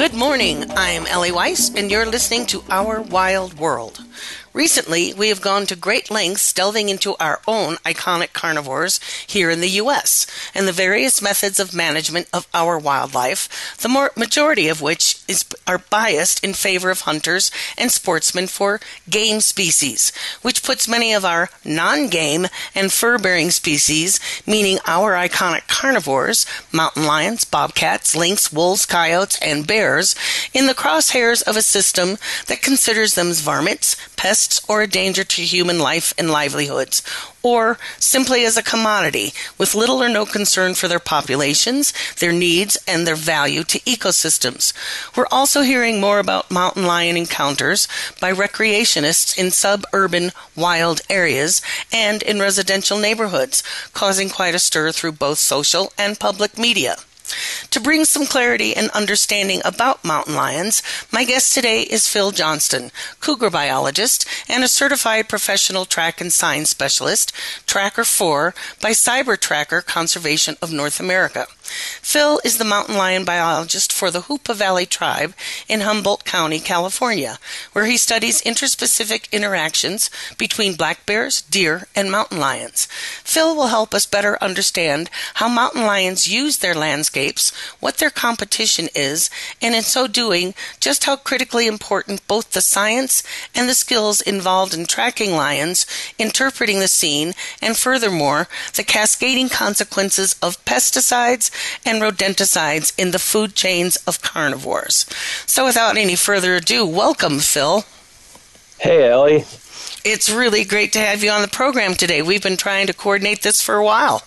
Good morning. I'm Ellie Weiss, and you're listening to Our Wild World. Recently, we have gone to great lengths delving into our own iconic carnivores here in the U.S. and the various methods of management of our wildlife, the more, majority of which is, are biased in favor of hunters and sportsmen for game species, which puts many of our non game and fur bearing species, meaning our iconic carnivores, mountain lions, bobcats, lynx, wolves, coyotes, and bears, in the crosshairs of a system that considers them varmints, pests, or a danger to human life and livelihoods, or simply as a commodity with little or no concern for their populations, their needs, and their value to ecosystems. We're also hearing more about mountain lion encounters by recreationists in suburban wild areas and in residential neighborhoods, causing quite a stir through both social and public media. To bring some clarity and understanding about mountain lions, my guest today is Phil Johnston, cougar biologist and a certified professional track and sign specialist, Tracker 4 by CyberTracker Conservation of North America. Phil is the mountain lion biologist for the Hoopa Valley Tribe in Humboldt County, California, where he studies interspecific interactions between black bears, deer, and mountain lions. Phil will help us better understand how mountain lions use their landscapes, what their competition is, and in so doing, just how critically important both the science and the skills involved in tracking lions, interpreting the scene, and furthermore, the cascading consequences of pesticides and rodenticides in the food chains of carnivores. So, without any further ado, welcome, Phil. Hey, Ellie. It's really great to have you on the program today. We've been trying to coordinate this for a while.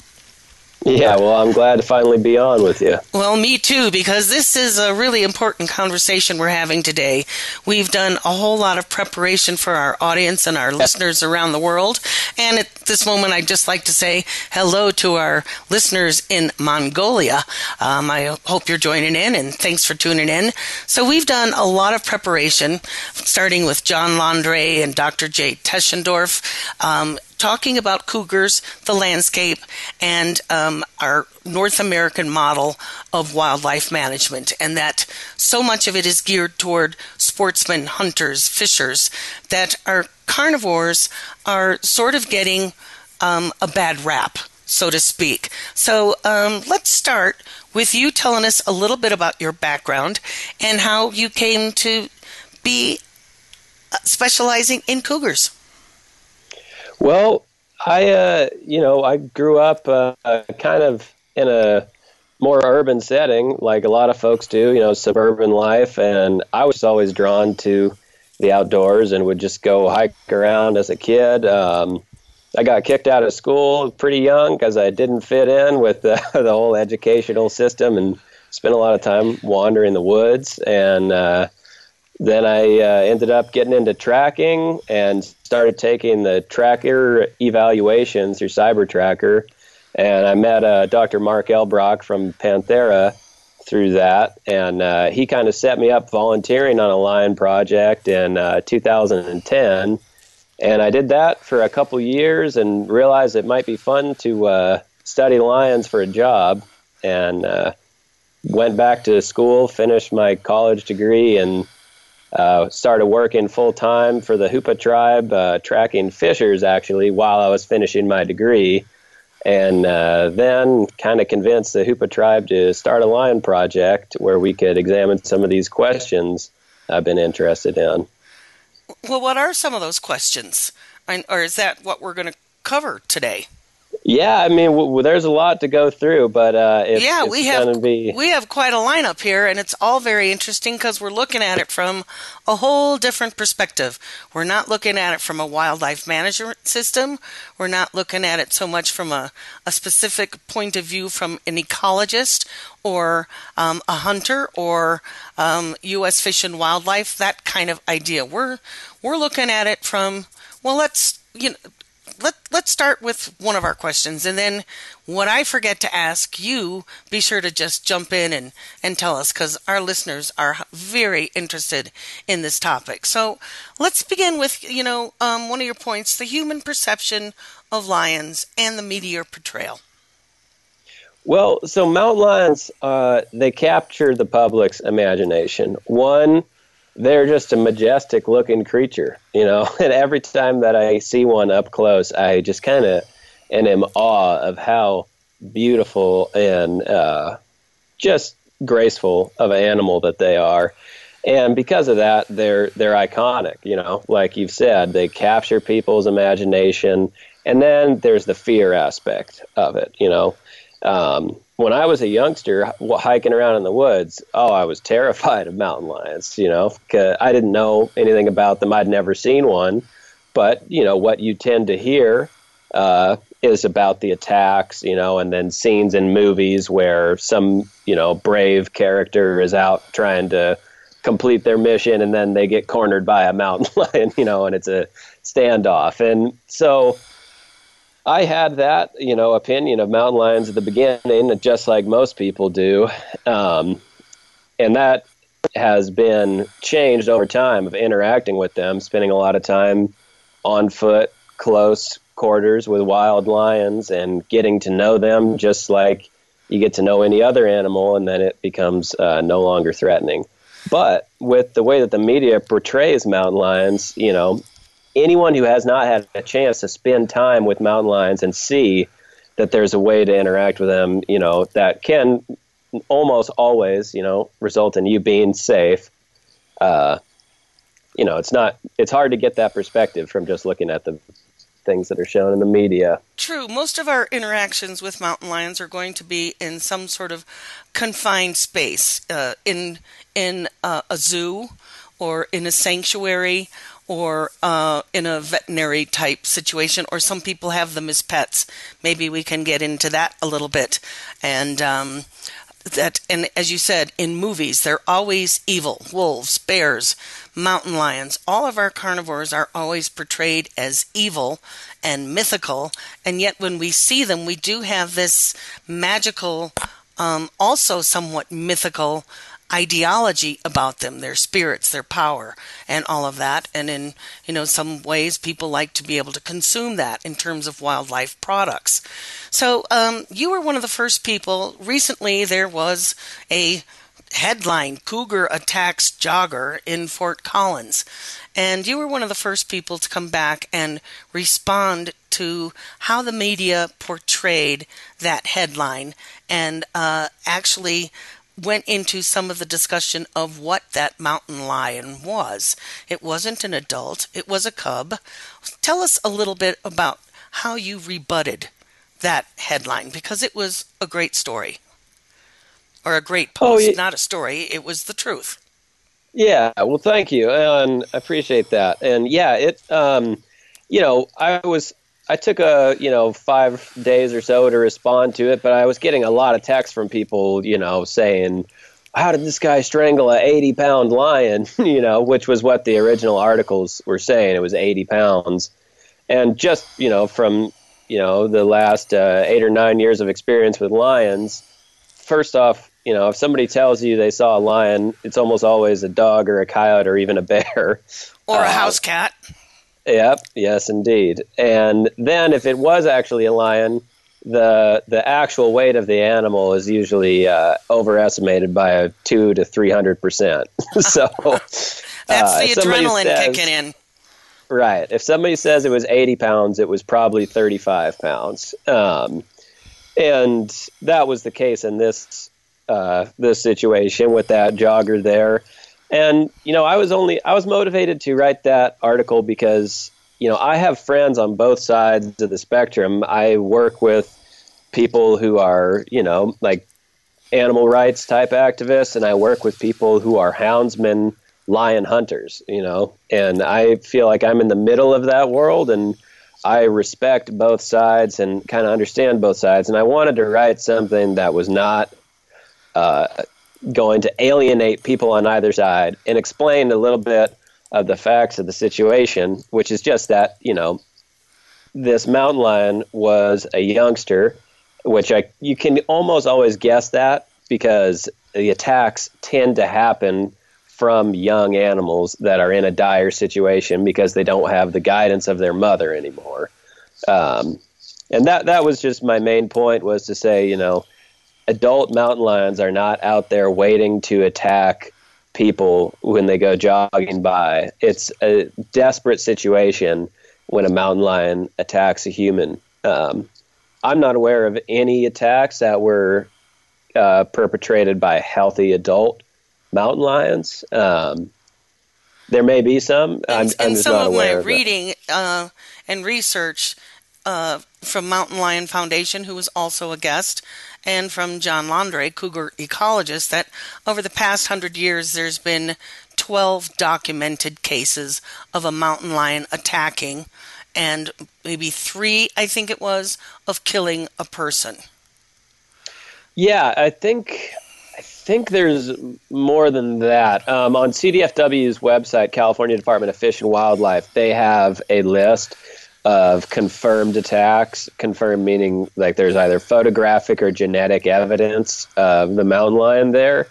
Yeah, well, I'm glad to finally be on with you. Well, me too, because this is a really important conversation we're having today. We've done a whole lot of preparation for our audience and our listeners around the world. And at this moment, I'd just like to say hello to our listeners in Mongolia. Um, I hope you're joining in, and thanks for tuning in. So, we've done a lot of preparation, starting with John Laundré and Dr. Jay Teschendorf. Um, talking about cougars, the landscape, and um, our North American model of wildlife management, and that so much of it is geared toward sportsmen, hunters, fishers, that our carnivores are sort of getting um, a bad rap so to speak. So um, let's start with you telling us a little bit about your background and how you came to be uh, specializing in cougars. Well, I, uh, you know, I grew up uh, kind of in a more urban setting, like a lot of folks do, you know, suburban life. And I was always drawn to the outdoors and would just go hike around as a kid. Um, I got kicked out of school pretty young because I didn't fit in with the, the whole educational system and spent a lot of time wandering the woods. And, uh, then I uh, ended up getting into tracking and started taking the tracker evaluations through CyberTracker. And I met uh, Dr. Mark Elbroch from Panthera through that. And uh, he kind of set me up volunteering on a lion project in uh, 2010. And I did that for a couple years and realized it might be fun to uh, study lions for a job. And uh, went back to school, finished my college degree, and uh, started working full time for the Hoopa tribe, uh, tracking fishers actually while I was finishing my degree. And uh, then kind of convinced the Hoopa tribe to start a lion project where we could examine some of these questions I've been interested in. Well, what are some of those questions? Or is that what we're going to cover today? Yeah, I mean, w- there's a lot to go through, but uh, it's, yeah, it's we have be... we have quite a lineup here, and it's all very interesting because we're looking at it from a whole different perspective. We're not looking at it from a wildlife management system. We're not looking at it so much from a, a specific point of view from an ecologist or um, a hunter or um, U.S. Fish and Wildlife. That kind of idea. We're we're looking at it from well, let's you know let let's start with one of our questions and then what I forget to ask you be sure to just jump in and and tell us cuz our listeners are very interested in this topic. So let's begin with you know um, one of your points the human perception of lions and the media portrayal. Well, so mountain lions, uh, they capture the public's imagination. One, they're just a majestic looking creature, you know. And every time that I see one up close, I just kind of and am awe of how beautiful and uh, just graceful of an animal that they are. And because of that, they're they're iconic, you know. Like you've said, they capture people's imagination. And then there's the fear aspect of it, you know. Um, when I was a youngster hiking around in the woods, oh, I was terrified of mountain lions. You know, I didn't know anything about them. I'd never seen one, but you know what you tend to hear uh, is about the attacks. You know, and then scenes in movies where some you know brave character is out trying to complete their mission, and then they get cornered by a mountain lion. You know, and it's a standoff, and so I had that, you know, opinion of mountain lions at the beginning, just like most people do, um, and that has been changed over time of interacting with them, spending a lot of time on foot, close quarters with wild lions, and getting to know them just like you get to know any other animal, and then it becomes uh, no longer threatening. But with the way that the media portrays mountain lions, you know, anyone who has not had a chance to spend time with mountain lions and see that there's a way to interact with them, you know, that can almost always, you know, result in you being safe. Uh, you know, it's not, it's hard to get that perspective from just looking at the things that are shown in the media. True. Most of our interactions with mountain lions are going to be in some sort of confined space, uh, in in uh, a zoo or in a sanctuary or uh, in a veterinary type situation, or some people have them as pets. Maybe we can get into that a little bit. And um, that, and as you said, in movies, they're always evil wolves, bears, mountain lions. All of our carnivores are always portrayed as evil and mythical. And yet, when we see them, we do have this magical, um, also somewhat mythical ideology about them, their spirits, their power, and all of that. And in you know some ways, people like to be able to consume that in terms of wildlife products. So um, you were one of the first people. Recently, there was a headline cougar attacks jogger in fort collins and you were one of the first people to come back and respond to how the media portrayed that headline and uh, actually went into some of the discussion of what that mountain lion was. It wasn't an adult, it was a cub. Tell us a little bit about how you rebutted that headline because it was a great story. Or a great oh, post, oh, yeah. not a story, it was the truth. Yeah, well thank you. And I appreciate that. And yeah, it um you know, I was I took a you know five days or so to respond to it, but I was getting a lot of texts from people, you know, saying, "How did this guy strangle a 80 pound lion?" you know, which was what the original articles were saying. It was 80 pounds, and just you know from you know the last uh, eight or nine years of experience with lions, first off, you know, if somebody tells you they saw a lion, it's almost always a dog or a coyote or even a bear or a uh, house cat. Yep. Yes, indeed. And then if it was actually a lion, the the actual weight of the animal is usually uh, overestimated by a two to three hundred percent. So that's uh, the adrenaline says, kicking in. Right. If somebody says it was eighty pounds, it was probably thirty five pounds. Um, and that was the case in this uh, this situation with that jogger there. And you know, I was only I was motivated to write that article because you know, I have friends on both sides of the spectrum. I work with people who are, you know, like animal rights type activists, and I work with people who are houndsmen, lion hunters, you know, and I feel like I'm in the middle of that world and I respect both sides and kind of understand both sides. And I wanted to write something that was not uh, going to alienate people on either side and explain a little bit of the facts of the situation, which is just that, you know, this mountain lion was a youngster, which I you can almost always guess that because the attacks tend to happen from young animals that are in a dire situation because they don't have the guidance of their mother anymore. Um, and that that was just my main point was to say, you know, adult mountain lions are not out there waiting to attack people when they go jogging by. It's a desperate situation when a mountain lion attacks a human. Um, I'm not aware of any attacks that were uh, perpetrated by healthy adult mountain lions. Um, there may be some. I'm, and, I'm and some not of aware my of reading uh, and research uh, from Mountain Lion Foundation, who was also a guest, and from John Laundré, cougar ecologist, that over the past hundred years there's been 12 documented cases of a mountain lion attacking, and maybe three, I think it was, of killing a person. Yeah, I think I think there's more than that. Um, on CDFW's website, California Department of Fish and Wildlife, they have a list of confirmed attacks. Confirmed meaning like there's either photographic or genetic evidence of the mountain lion there.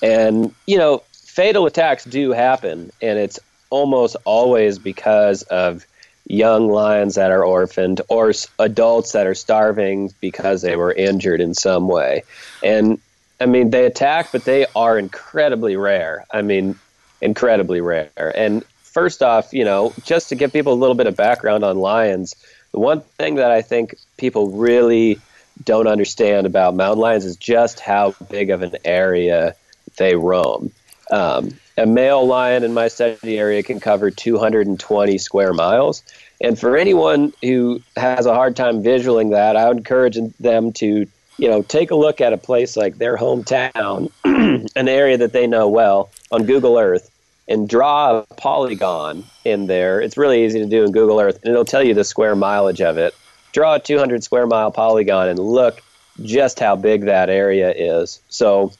And, you know, fatal attacks do happen, and it's almost always because of young lions that are orphaned or adults that are starving because they were injured in some way. And I mean, they attack, but they are incredibly rare. I mean, incredibly rare. And first off, you know, just to give people a little bit of background on lions, the one thing that I think people really don't understand about mountain lions is just how big of an area they roam. Um, a male lion in my study area can cover 220 square miles. And for anyone who has a hard time visualizing that, I would encourage them to, you know, take a look at a place like their hometown, an area that they know well, on Google Earth, and draw a polygon in there. It's really easy to do in Google Earth, and it'll tell you the square mileage of it. Draw a 200 square mile polygon and look just how big that area is. So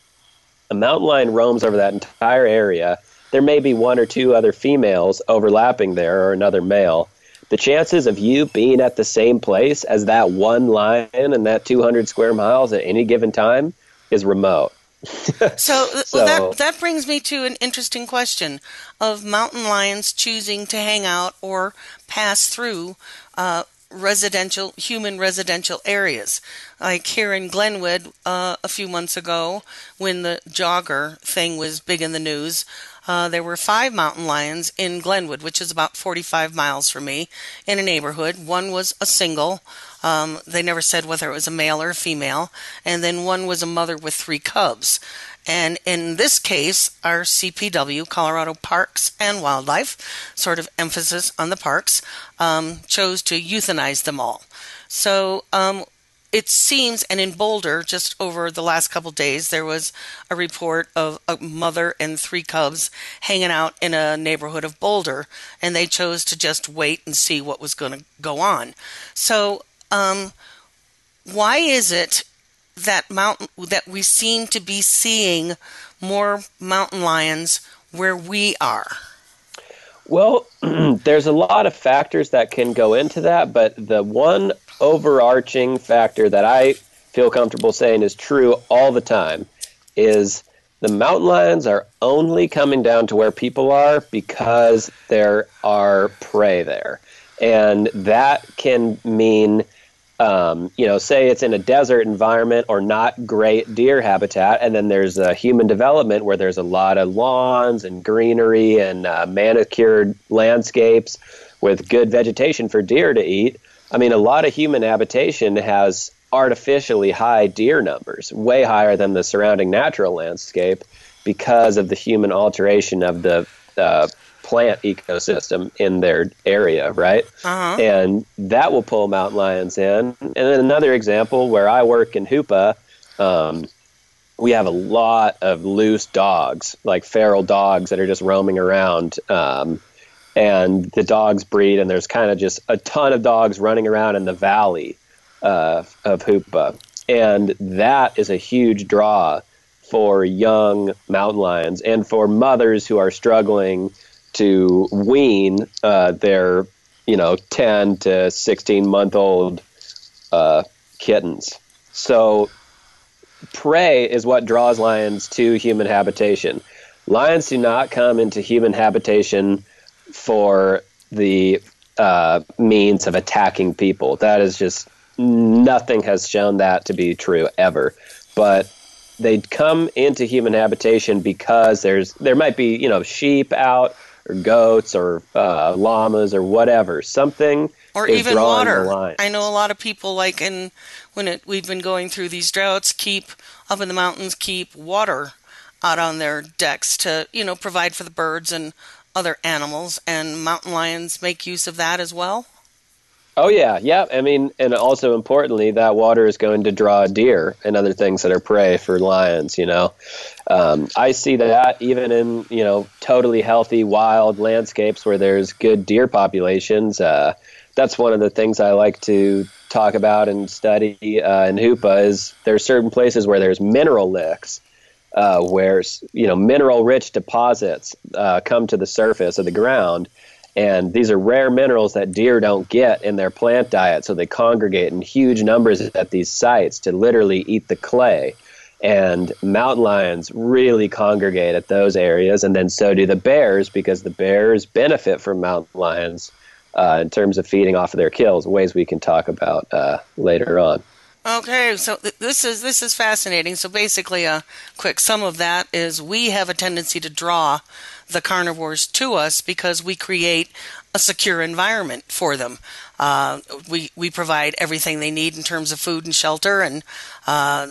a mountain lion roams over that entire area. There may be one or two other females overlapping there or another male. The chances of you being at the same place as that one lion and that 200 square miles at any given time is remote. so, so well, that that brings me to an interesting question of mountain lions choosing to hang out or pass through uh, residential human residential areas. Like here in glenwood uh, a few months ago when the jogger thing was big in the news uh, there were five mountain lions in glenwood which is about 45 miles from me in a neighborhood. One was a single um, they never said whether it was a male or a female and then one was a mother with three cubs and in this case, our CPW, Colorado Parks and Wildlife, sort of emphasis on the parks, um, chose to euthanize them all. So um, it seems, and in Boulder, just over the last couple days, there was a report of a mother and three cubs hanging out in a neighborhood of Boulder, and they chose to just wait and see what was going to go on. So, um, why is it that mountain that we seem to be seeing more mountain lions where we are? Well, there's a lot of factors that can go into that, but the one overarching factor that I feel comfortable saying is true all the time is the mountain lions are only coming down to where people are because there are prey there. And that can mean um, you know, say it's in a desert environment or not great deer habitat, and then there's a human development where there's a lot of lawns and greenery and uh, manicured landscapes with good vegetation for deer to eat. I mean, a lot of human habitation has artificially high deer numbers, way higher than the surrounding natural landscape because of the human alteration of the uh, plant ecosystem in their area, right? Uh-huh. And that will pull mountain lions in. And then another example where I work in Hoopa, um, we have a lot of loose dogs, like feral dogs that are just roaming around. Um, and the dogs breed, and there's kind of just a ton of dogs running around in the valley uh, of Hoopa. And that is a huge draw for young mountain lions and for mothers who are struggling to wean uh, their, you know, 10 to 16 month old uh, kittens. So prey is what draws lions to human habitation. Lions do not come into human habitation for the uh, means of attacking people. That is just nothing has shown that to be true ever. But they come into human habitation because there's there might be you know sheep out or goats or uh, llamas or whatever something or even water. I know a lot of people like in when it, we've been going through these droughts keep up in the mountains keep water out on their decks to you know provide for the birds and other animals and mountain lions make use of that as well. Oh yeah, yeah. I mean, and also importantly, that water is going to draw deer and other things that are prey for lions. You know, um, I see that even in you know totally healthy wild landscapes where there's good deer populations. Uh, that's one of the things I like to talk about and study uh, in Hoopa. Is there's certain places where there's mineral licks. Uh, where you know mineral rich deposits uh, come to the surface of the ground and these are rare minerals that deer don't get in their plant diet, so they congregate in huge numbers at these sites to literally eat the clay. And mountain lions really congregate at those areas, and then so do the bears because the bears benefit from mountain lions uh, in terms of feeding off of their kills, ways we can talk about uh, later on. Okay, so th- this is this is fascinating. So basically, a quick sum of that is we have a tendency to draw the carnivores to us because we create a secure environment for them. Uh, we we provide everything they need in terms of food and shelter, and uh,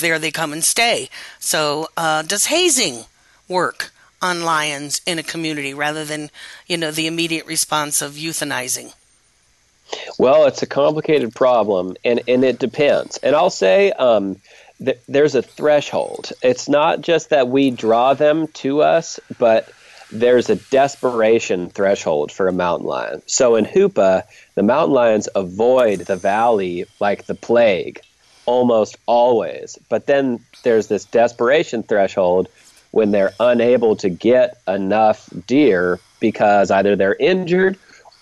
there they come and stay. So, uh, does hazing work on lions in a community rather than you know the immediate response of euthanizing? Well, it's a complicated problem, and, and it depends. And I'll say um, th- there's a threshold. It's not just that we draw them to us, but there's a desperation threshold for a mountain lion. So in Hoopa, the mountain lions avoid the valley like the plague almost always. But then there's this desperation threshold when they're unable to get enough deer because either they're injured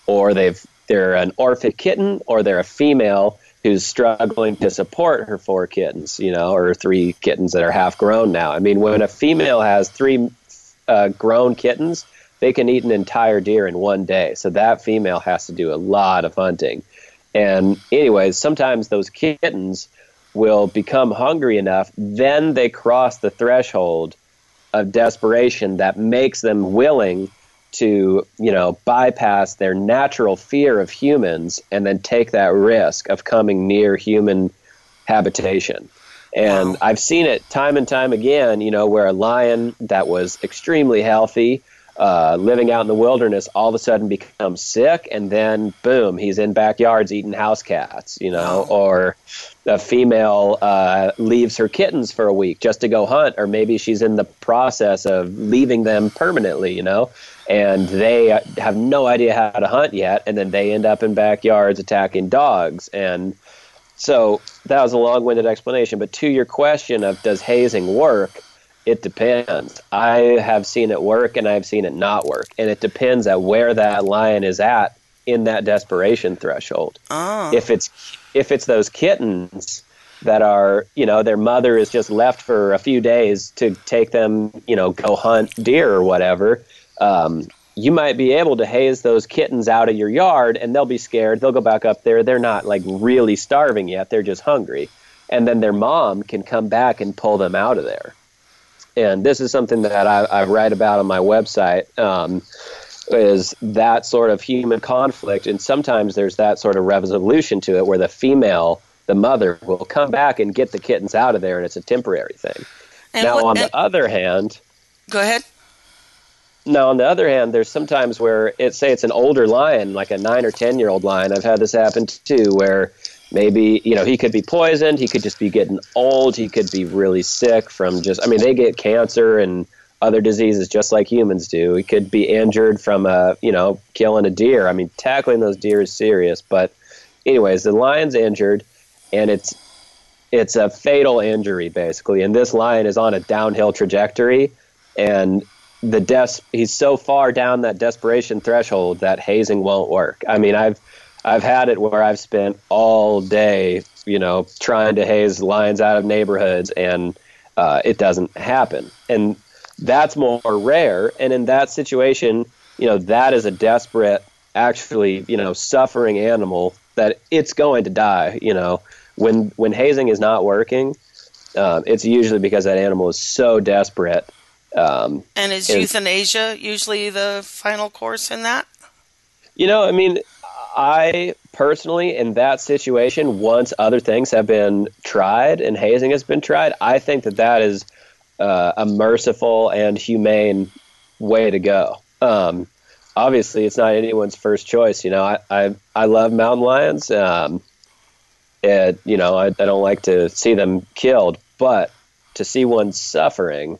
or they've they're an orphan kitten or they're a female who's struggling to support her four kittens, you know, or three kittens that are half grown now. I mean, when a female has three uh, grown kittens, they can eat an entire deer in one day. So that female has to do a lot of hunting. And, anyways, sometimes those kittens will become hungry enough, then they cross the threshold of desperation that makes them willing to, you know, bypass their natural fear of humans and then take that risk of coming near human habitation. And Wow. I've seen it time and time again, you know, where a lion that was extremely healthy, uh, living out in the wilderness, all of a sudden becomes sick, and then boom, he's in backyards eating house cats, you know, or a female uh, leaves her kittens for a week just to go hunt, or maybe she's in the process of leaving them permanently, you know, and they have no idea how to hunt yet, and then they end up in backyards attacking dogs. And so that was a long winded explanation. But to your question of does hazing work, it depends. I have seen it work and I've seen it not work. And it depends at where that lion is at in that desperation threshold. Oh, if it's if it's those kittens that are you know their mother is just left for a few days to take them you know go hunt deer or whatever um, you might be able to haze those kittens out of your yard and they'll be scared. They'll go back up there. They're not like really starving yet. They're just hungry. And then their mom can come back and pull them out of there and this is something that I, I write about on my website um, is that sort of human conflict and sometimes there's that sort of resolution to it where the female the mother will come back and get the kittens out of there and it's a temporary thing and now what- on and- the other hand go ahead. now on the other hand, there's sometimes where it say it's an older lion, like a nine or ten year old lion. I've had this happen too, where maybe you know he could be poisoned, he could just be getting old, he could be really sick from just. I mean, they get cancer and other diseases just like humans do. He could be injured from a you know killing a deer. I mean, tackling those deer is serious, but anyways, the lion's injured, and it's it's a fatal injury basically, and this lion is on a downhill trajectory, and the des- he's so far down that desperation threshold that hazing won't work. I mean, I've I've had it where I've spent all day, you know, trying to haze lions out of neighborhoods, and uh, it doesn't happen. And that's more rare. And in that situation, you know, that is a desperate, actually, you know, suffering animal that it's going to die. You know, when when hazing is not working, uh, it's usually because that animal is so desperate. Um, and is euthanasia usually the final course in that? You know, I mean, I personally, in that situation, once other things have been tried and hazing has been tried, I think that that is uh, a merciful and humane way to go. Um, obviously, it's not anyone's first choice. You know, I I, I love mountain lions. Um, it, you know, I, I don't like to see them killed, but to see one suffering,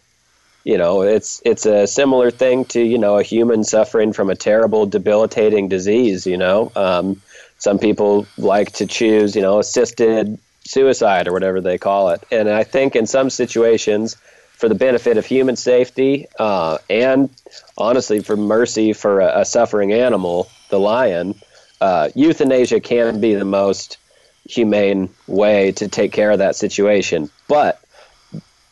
you know, it's it's a similar thing to you know a human suffering from a terrible, debilitating disease. You know, um, some people like to choose you know assisted suicide or whatever they call it, and I think in some situations for the benefit of human safety uh, and honestly for mercy for a, a suffering animal, the lion, uh, euthanasia can be the most humane way to take care of that situation. But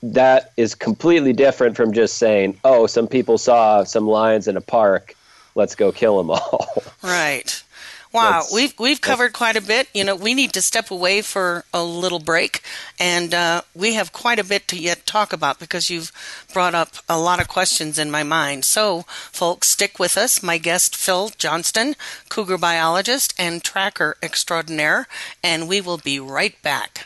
that is completely different from just saying, oh, some people saw some lions in a park, let's go kill them all. Right. Wow, That's, we've we've covered quite a bit. You know, we need to step away for a little break, and uh, we have quite a bit to yet talk about because you've brought up a lot of questions in my mind. So, folks, stick with us. My guest Phil Johnston, cougar biologist and tracker extraordinaire, and we will be right back.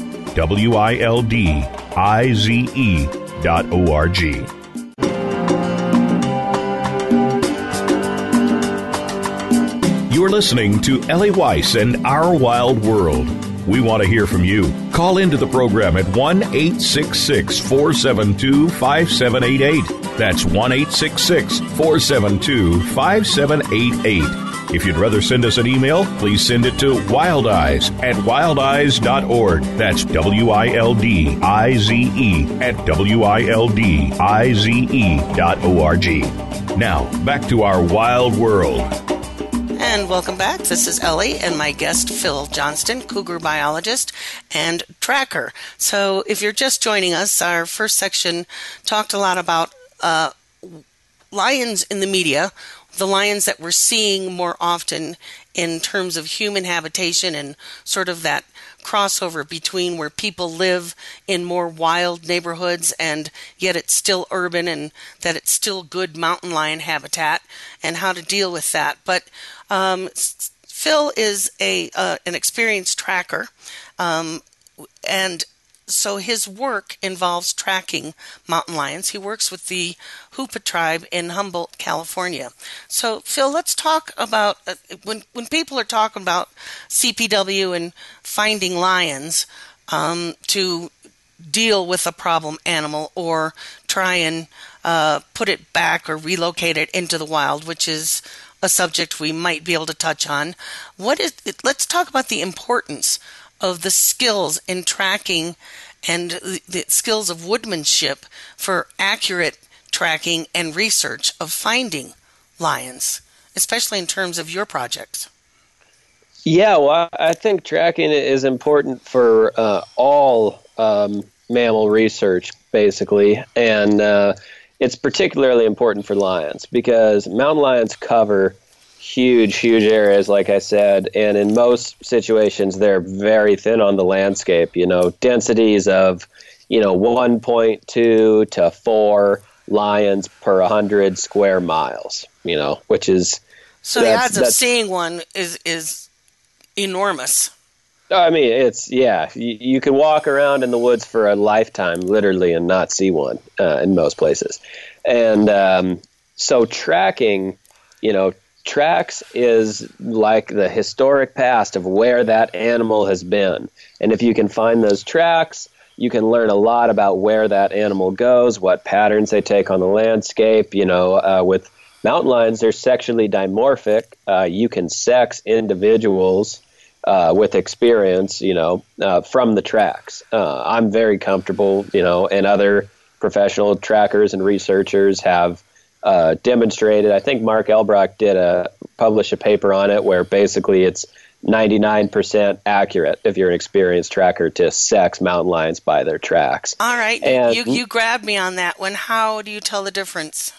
W I L D I Z E dot O R G. You're listening to Ellie Weiss and Our Wild World. We want to hear from you. Call into the program at 1 866 472 5788. That's 1 866 472 5788. If you'd rather send us an email, please send it to wildize at wildize.org. That's W I L D I Z E at W I L D I Z E dot O R G. Now, back to our wild world. And welcome back. This is Ellie and my guest, Phil Johnston, cougar biologist and tracker. So, if you're just joining us, our first section talked a lot about uh, lions in the media the lions that we're seeing more often in terms of human habitation and sort of that crossover between where people live in more wild neighborhoods and yet it's still urban and that it's still good mountain lion habitat and how to deal with that. But um, Phil is a uh, an experienced tracker, um, and so his work involves tracking mountain lions. He works with the Hoopa tribe in Humboldt, California. So, Phil, let's talk about uh, when when people are talking about CPW and finding lions um, to deal with a problem animal or try and uh, put it back or relocate it into the wild, which is a subject we might be able to touch on. What is? Let's talk about the importance of the skills in tracking and the skills of woodmanship for accurate tracking and research of finding lions, especially in terms of your projects. Yeah, well, I think tracking is important for uh, all um, mammal research, basically, and uh, it's particularly important for lions because mountain lions cover huge, huge areas, like I said, and in most situations, they're very thin on the landscape. You know, densities of, you know, 1.2 to 4 lions per 100 square miles, you know, which is. So the odds of seeing one is, is enormous. I mean, it's, yeah, you, you, can walk around in the woods for a lifetime, literally, and not see one uh, in most places. And um, so tracking, you know, tracks is like the historic past of where that animal has been. And if you can find those tracks, you can learn a lot about where that animal goes, what patterns they take on the landscape. You know, uh, with mountain lions, they're sexually dimorphic. Uh, you can sex individuals uh, with experience, you know, uh, from the tracks. Uh, I'm very comfortable, you know, and other professional trackers and researchers have uh, demonstrated. I think Mark Elbroch did a publish a paper on it where basically it's 99% accurate if you're an experienced tracker to sex mountain lions by their tracks. All right, and, you you grabbed me on that one. How do you tell the difference?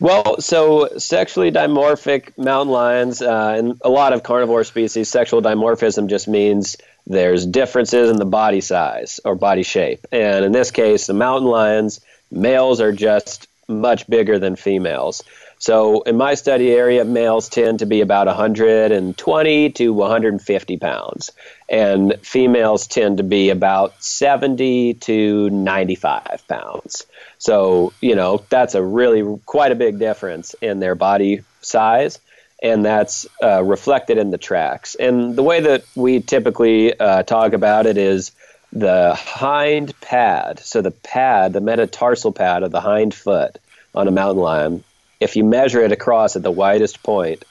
Well, so sexually dimorphic mountain lions uh, and a lot of carnivore species, sexual dimorphism just means there's differences in the body size or body shape. And in this case, the mountain lions, males are just much bigger than females. So in my study area, males tend to be about 120 to 150 pounds, and females tend to be about 70 to 95 pounds. So, you know, that's a really quite a big difference in their body size, and that's uh, reflected in the tracks. And the way that we typically uh, talk about it is the hind pad, so the pad, the metatarsal pad of the hind foot on a mountain lion, if you measure it across at the widest point,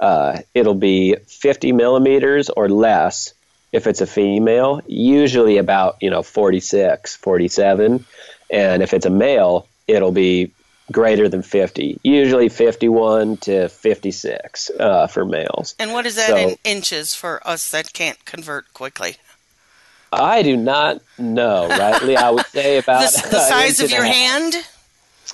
uh, it'll be 50 millimeters or less if it's a female, usually about, you know, 46, 47. And if it's a male, it'll be greater than 50, usually 51 to 56 uh, for males. And what is that so, in inches for us that can't convert quickly? I do not know, rightly. I would say about the, the size of your hand.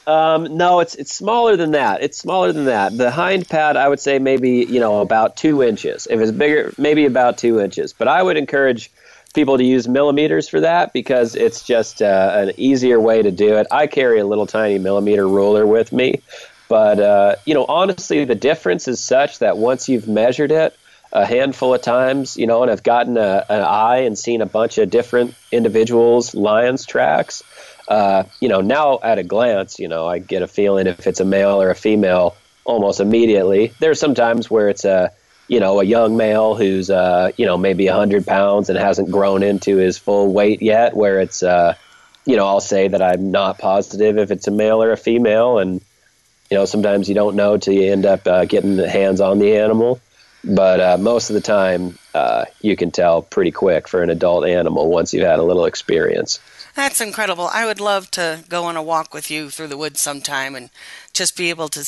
Um, no, it's it's smaller than that. It's smaller than that. The hind pad, I would say maybe you know about two inches. If it's bigger, maybe about two inches. But I would encourage people to use millimeters for that because it's just uh, an easier way to do it. I carry a little tiny millimeter ruler with me, but uh, you know honestly, the difference is such that once you've measured it, a handful of times, you know, and I've gotten a, an eye and seen a bunch of different individuals' lions tracks. Uh, you know, now at a glance, you know, I get a feeling if it's a male or a female almost immediately. There's some times where it's a, you know, a young male who's, uh, you know, maybe 100 pounds and hasn't grown into his full weight yet, where it's, uh, you know, I'll say that I'm not positive if it's a male or a female. And, you know, sometimes you don't know till you end up uh, getting the hands on the animal. But uh, most of the time, uh, you can tell pretty quick for an adult animal once you've had a little experience. That's incredible. I would love to go on a walk with you through the woods sometime and just be able to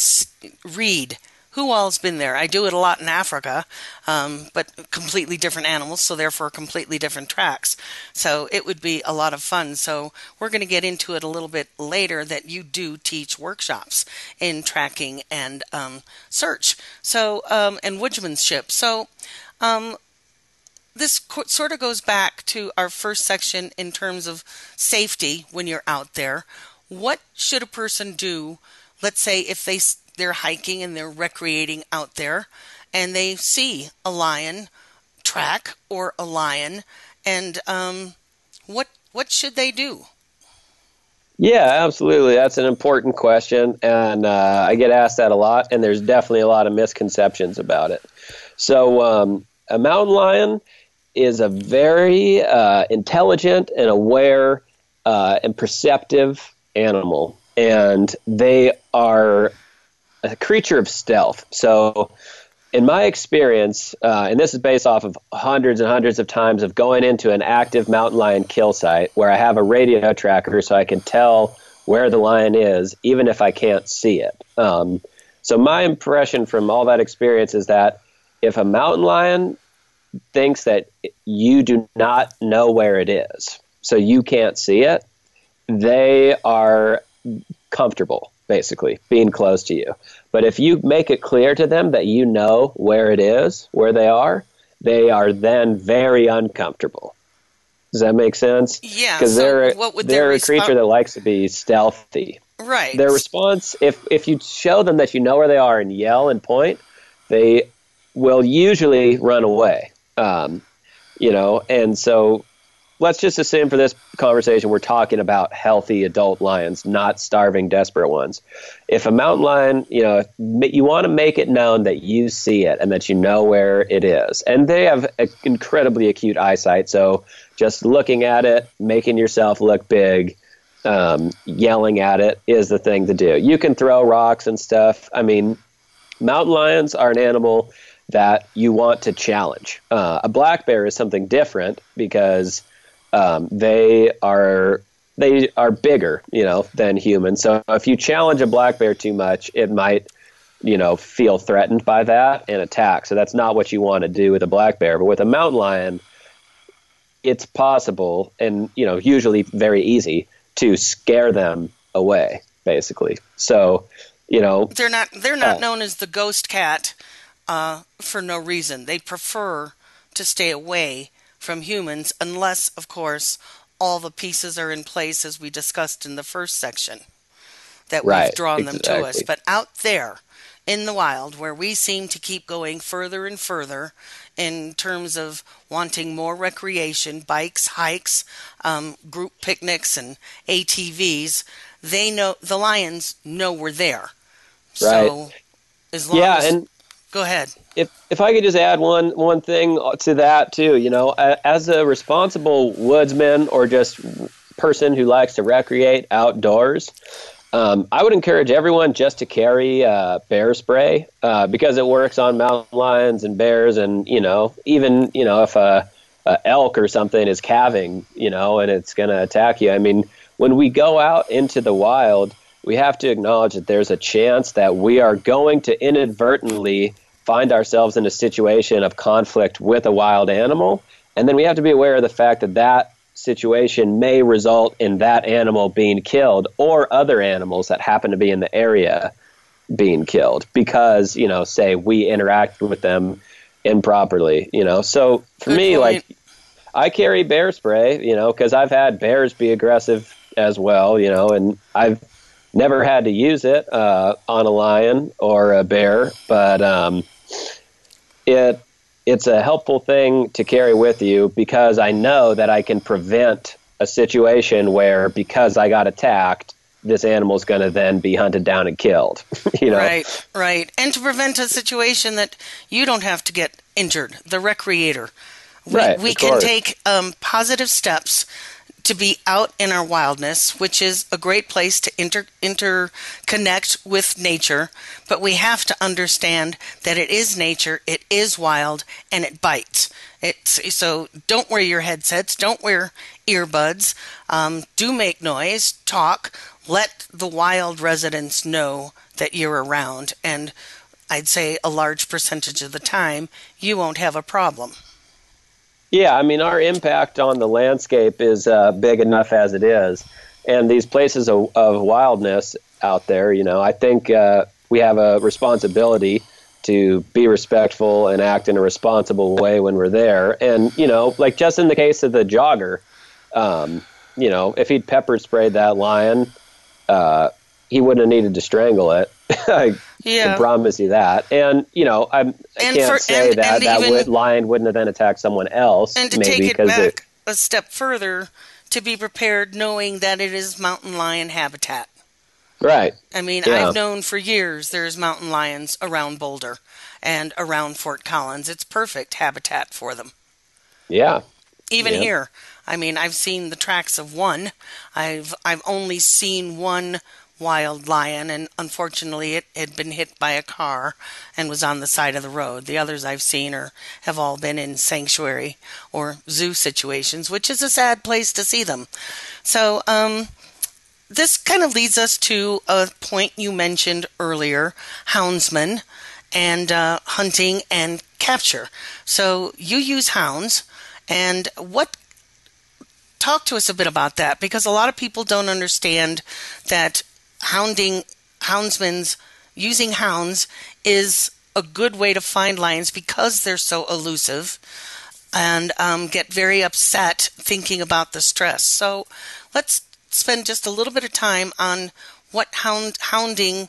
read who all's been there. I do it a lot in Africa, um, but completely different animals, so therefore completely different tracks. So it would be a lot of fun. So we're going to get into it a little bit later that you do teach workshops in tracking and um, search. So um, and woodsmanship. So um, this sort of goes back to our first section in terms of safety when you're out there. What should a person do? Let's say if they they're hiking and they're recreating out there and they see a lion track or a lion and um, what what should they do yeah, absolutely. That's an important question, and uh, I get asked that a lot. And there's definitely a lot of misconceptions about it. So, um, a mountain lion is a very uh, intelligent and aware uh, and perceptive animal, and they are a creature of stealth. So, in my experience, uh, and this is based off of hundreds and hundreds of times of going into an active mountain lion kill site where I have a radio tracker so I can tell where the lion is, even if I can't see it. Um, so, my impression from all that experience is that if a mountain lion thinks that you do not know where it is, so you can't see it, they are comfortable, basically, being close to you. But if you make it clear to them that you know where it is, where they are, they are then very uncomfortable. Does that make sense? Yeah. Because so they're, would they're a creature that likes to be stealthy. right. Their response, if, if you show them that you know where they are and yell and point, they will usually run away. Um, you know, and so let's just assume for this conversation we're talking about healthy adult lions, not starving, desperate ones. If a mountain lion, you know, you want to make it known that you see it and that you know where it is, and they have incredibly acute eyesight, so just looking at it, making yourself look big. Um, yelling at it is the thing to do. You can throw rocks and stuff. I mean, mountain lions are an animal that you want to challenge. Uh, a black bear is something different because um, they are they are bigger, you know, than humans. So if you challenge a black bear too much, it might, you know, feel threatened by that and attack. So that's not what you want to do with a black bear. But with a mountain lion, it's possible and you know usually very easy to scare them away, basically. So you know they're not they're not uh, known as the ghost cat uh, for no reason. They prefer to stay away from humans unless, of course, all the pieces are in place as we discussed in the first section that we've Right, drawn them to us. But out there in the wild, where we seem to keep going further and further in terms of wanting more recreation, bikes, hikes, um, group picnics, and ATVs, they know the lions know we're there. So as long yeah, as and go ahead. if if I could just add one one thing to that too, you know, as a responsible woodsman or just person who likes to recreate outdoors, um, I would encourage everyone just to carry uh, bear spray uh, because it works on mountain lions and bears, and you know, even you know if a, a elk or something is calving, you know, and it's going to attack you. I mean, when we go out into the wild, we have to acknowledge that there's a chance that we are going to inadvertently find ourselves in a situation of conflict with a wild animal. And then we have to be aware of the fact that that situation may result in that animal being killed or other animals that happen to be in the area being killed because, you know, say we interact with them improperly, you know. So for Good me, point. like, I carry bear spray, you know, because I've had bears be aggressive as well, you know, and I've never had to use it uh, on a lion or a bear, but um, it it's a helpful thing to carry with you because I know that I can prevent a situation where because I got attacked, this animal's going to then be hunted down and killed. you know, Right, right. And to prevent a situation that you don't have to get injured, the recreator. We, Right, we can take um, positive steps to be out in our wildness, which is a great place to inter- interconnect with nature. But we have to understand that it is nature, it is wild, and it bites. It's, so don't wear your headsets, don't wear earbuds, um, do make noise, talk, let the wild residents know that you're around. And I'd say a large percentage of the time, you won't have a problem. Yeah, I mean, our impact on the landscape is uh, big enough as it is. And these places of, of wildness out there, you know, I think uh, we have a responsibility to be respectful and act in a responsible way when we're there. And, you know, like just in the case of the jogger, um, you know, if he'd pepper sprayed that lion, uh, he wouldn't have needed to strangle it. Yeah. I promise you that. And you know, I'm, I And can't for- say and- that and that even- would, lion wouldn't have then attacked someone else. And to maybe take it back a step further, to be prepared knowing that it is mountain lion habitat. right. I mean, Yeah. I've known for years there's mountain lions around Boulder and around Fort Collins. It's perfect habitat for them. Yeah. Even Yeah. here, I mean, I've seen the tracks of one. I've I've only seen one wild lion, and unfortunately, it had been hit by a car and was on the side of the road. The others I've seen are have all been in sanctuary or zoo situations, which is a sad place to see them. So, um, this kind of leads us to a point you mentioned earlier, houndsmen and uh, hunting and capture. So you use hounds, and what? Talk to us a bit about that because a lot of people don't understand that hounding houndsmen's using hounds is a good way to find lions because they're so elusive and um, get very upset thinking about the stress. So let's spend just a little bit of time on what hound hounding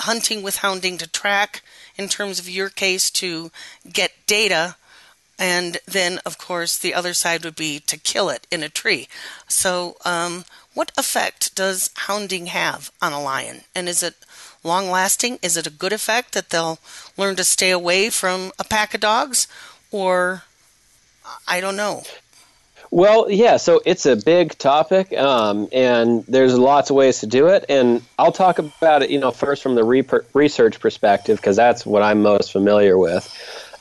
hunting with hounding to track in terms of your case to get data and then of course the other side would be to kill it in a tree so um, what effect does hounding have on a lion and is it long lasting is it a good effect that they'll learn to stay away from a pack of dogs or i don't know Well, yeah, so it's a big topic, um, and there's lots of ways to do it. And I'll talk about it, you know, first from the re- research perspective, because that's what I'm most familiar with.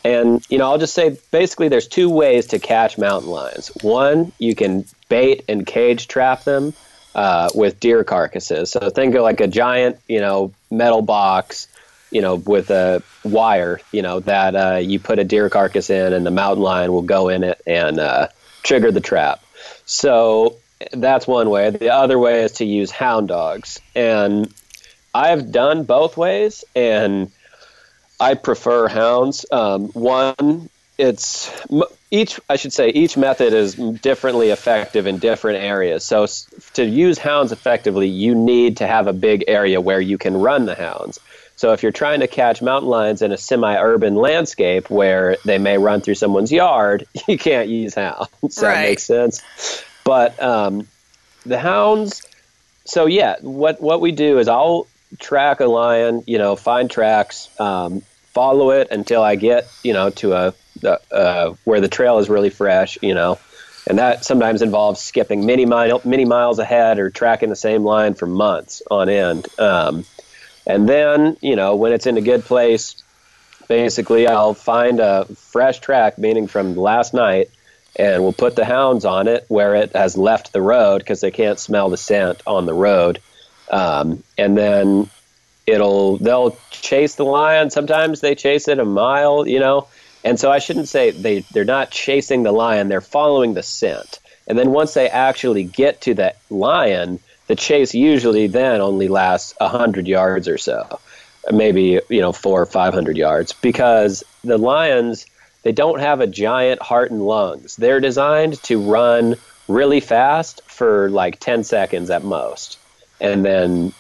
And, you know, I'll just say basically there's two ways to catch mountain lions. One, you can bait and cage trap them uh, with deer carcasses. So think of like a giant, you know, metal box, you know, with a wire, you know, that uh, you put a deer carcass in, and the mountain lion will go in it and uh, trigger the trap. So that's one way. The other way is to use hound dogs. And I've done both ways, and I prefer hounds. Um, one, it's each, I should say, each method is differently effective in different areas. So to use hounds effectively, you need to have a big area where you can run the hounds. So if you're trying to catch mountain lions in a semi-urban landscape where they may run through someone's yard, you can't use hounds. That Right. makes sense. But um, the hounds. So yeah, what what we do is I'll track a lion. You know, find tracks, um, follow it until I get you know to a uh, where the trail is really fresh. You know. And that sometimes involves skipping many mile, many miles ahead, or tracking the same line for months on end. Um, and then, you know, when it's in a good place, basically I'll find a fresh track, meaning from last night, and we'll put the hounds on it where it has left the road because they can't smell the scent on the road. Um, and then it'll they'll chase the lion. Sometimes they chase it a mile, you know. And so I shouldn't say they they're not chasing the lion; they're following the scent. And then once they actually get to the lion, the chase usually then only lasts hundred yards or so, maybe you know four or five hundred yards, because the lions they don't have a giant heart and lungs. They're designed to run really fast for like ten seconds at most, and then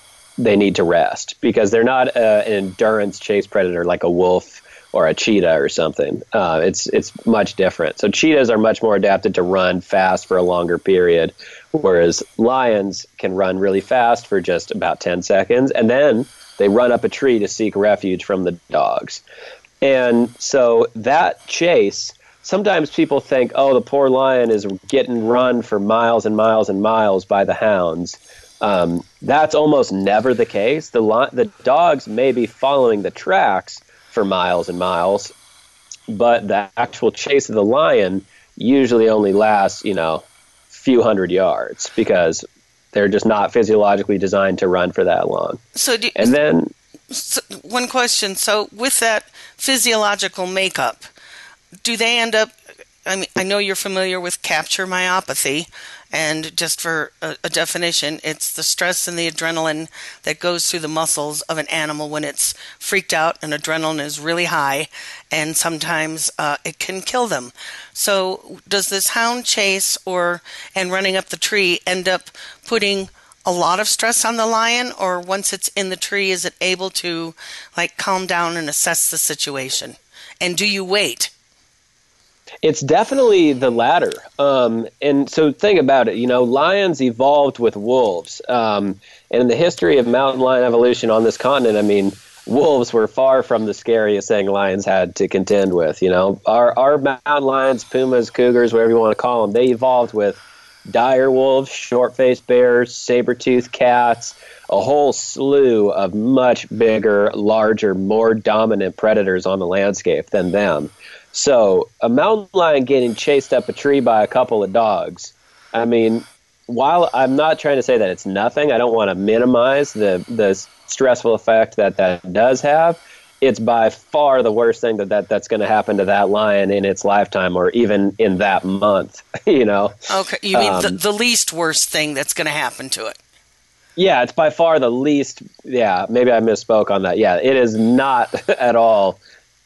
they need to rest because they're not uh, an endurance chase predator like a wolf or a cheetah or something. Uh, it's it's much different. So cheetahs are much more adapted to run fast for a longer period, whereas lions can run really fast for just about ten seconds, and then they run up a tree to seek refuge from the dogs. And so that chase, sometimes people think, oh, the poor lion is getting run for miles and miles and miles by the hounds. Um, that's almost never the case. The li- the dogs may be following the tracks for miles and miles, but the actual chase of the lion usually only lasts, you know, few hundred yards because they're just not physiologically designed to run for that long. So, do, And then so one question. So, with that physiological makeup, do they end up? I mean, I know you're familiar with capture myopathy, and just for a, a definition, it's the stress and the adrenaline that goes through the muscles of an animal when it's freaked out and adrenaline is really high, and sometimes uh, it can kill them. So, does this hound chase or and running up the tree end up putting a lot of stress on the lion, or once it's in the tree, is it able to like calm down and assess the situation? And do you wait? It's definitely the latter. Um, and so think about it. You know, lions evolved with wolves. Um, and in the history of mountain lion evolution on this continent, I mean, wolves were far from the scariest thing lions had to contend with. You know, our, our mountain lions, pumas, cougars, whatever you want to call them, they evolved with dire wolves, short faced bears, saber toothed cats, a whole slew of much bigger, larger, more dominant predators on the landscape than them. So a mountain lion getting chased up a tree by a couple of dogs, I mean, while I'm not trying to say that it's nothing, I don't want to minimize the the stressful effect that that does have. It's by far the worst thing that, that that's going to happen to that lion in its lifetime, or even in that month. You know. Okay, you mean um, the, the least worst thing that's going to happen to it? Yeah, it's by far the least. Yeah, maybe I misspoke on that. Yeah, it is not at all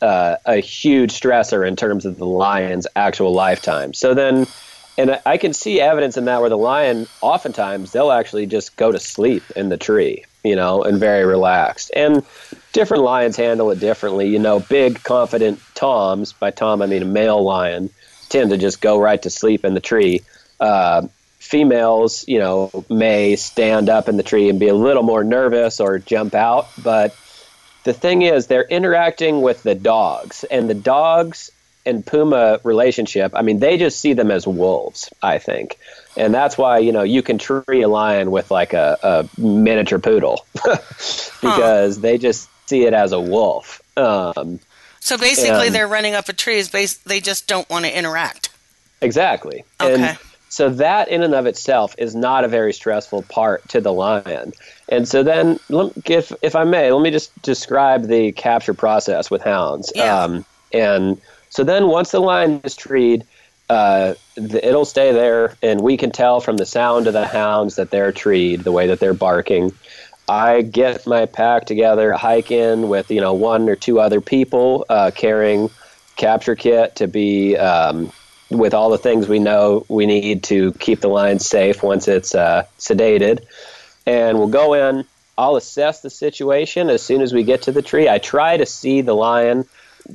uh, a huge stressor in terms of the lion's actual lifetime. So then, and I can see evidence in that where the lion, oftentimes, they'll actually just go to sleep in the tree, you know, and very relaxed. And different lions handle it differently. You know, big, confident toms, by tom I mean a male lion, tend to just go right to sleep in the tree. Uh, females, you know, may stand up in the tree and be a little more nervous or jump out, but the thing is they're interacting with the dogs and the dogs and puma relationship i mean they just see them as wolves i think and that's why you know you can tree a lion with like a, a miniature poodle because huh. they just see it as a wolf um, so basically and, they're running up a tree is base they just don't want to interact exactly okay. and so that in and of itself is not a very stressful part to the lion. And so then, if if I may, let me just describe the capture process with hounds. Yeah. Um, and so then, once the lion is treed, uh, the, it'll stay there, and we can tell from the sound of the hounds that they're treed, the way that they're barking. I get my pack together, hike in with you know one or two other people uh, carrying capture kit to be um, with all the things we know we need to keep the lion safe once it's uh, sedated. And we'll go in. I'll assess the situation as soon as we get to the tree. I try to see the lion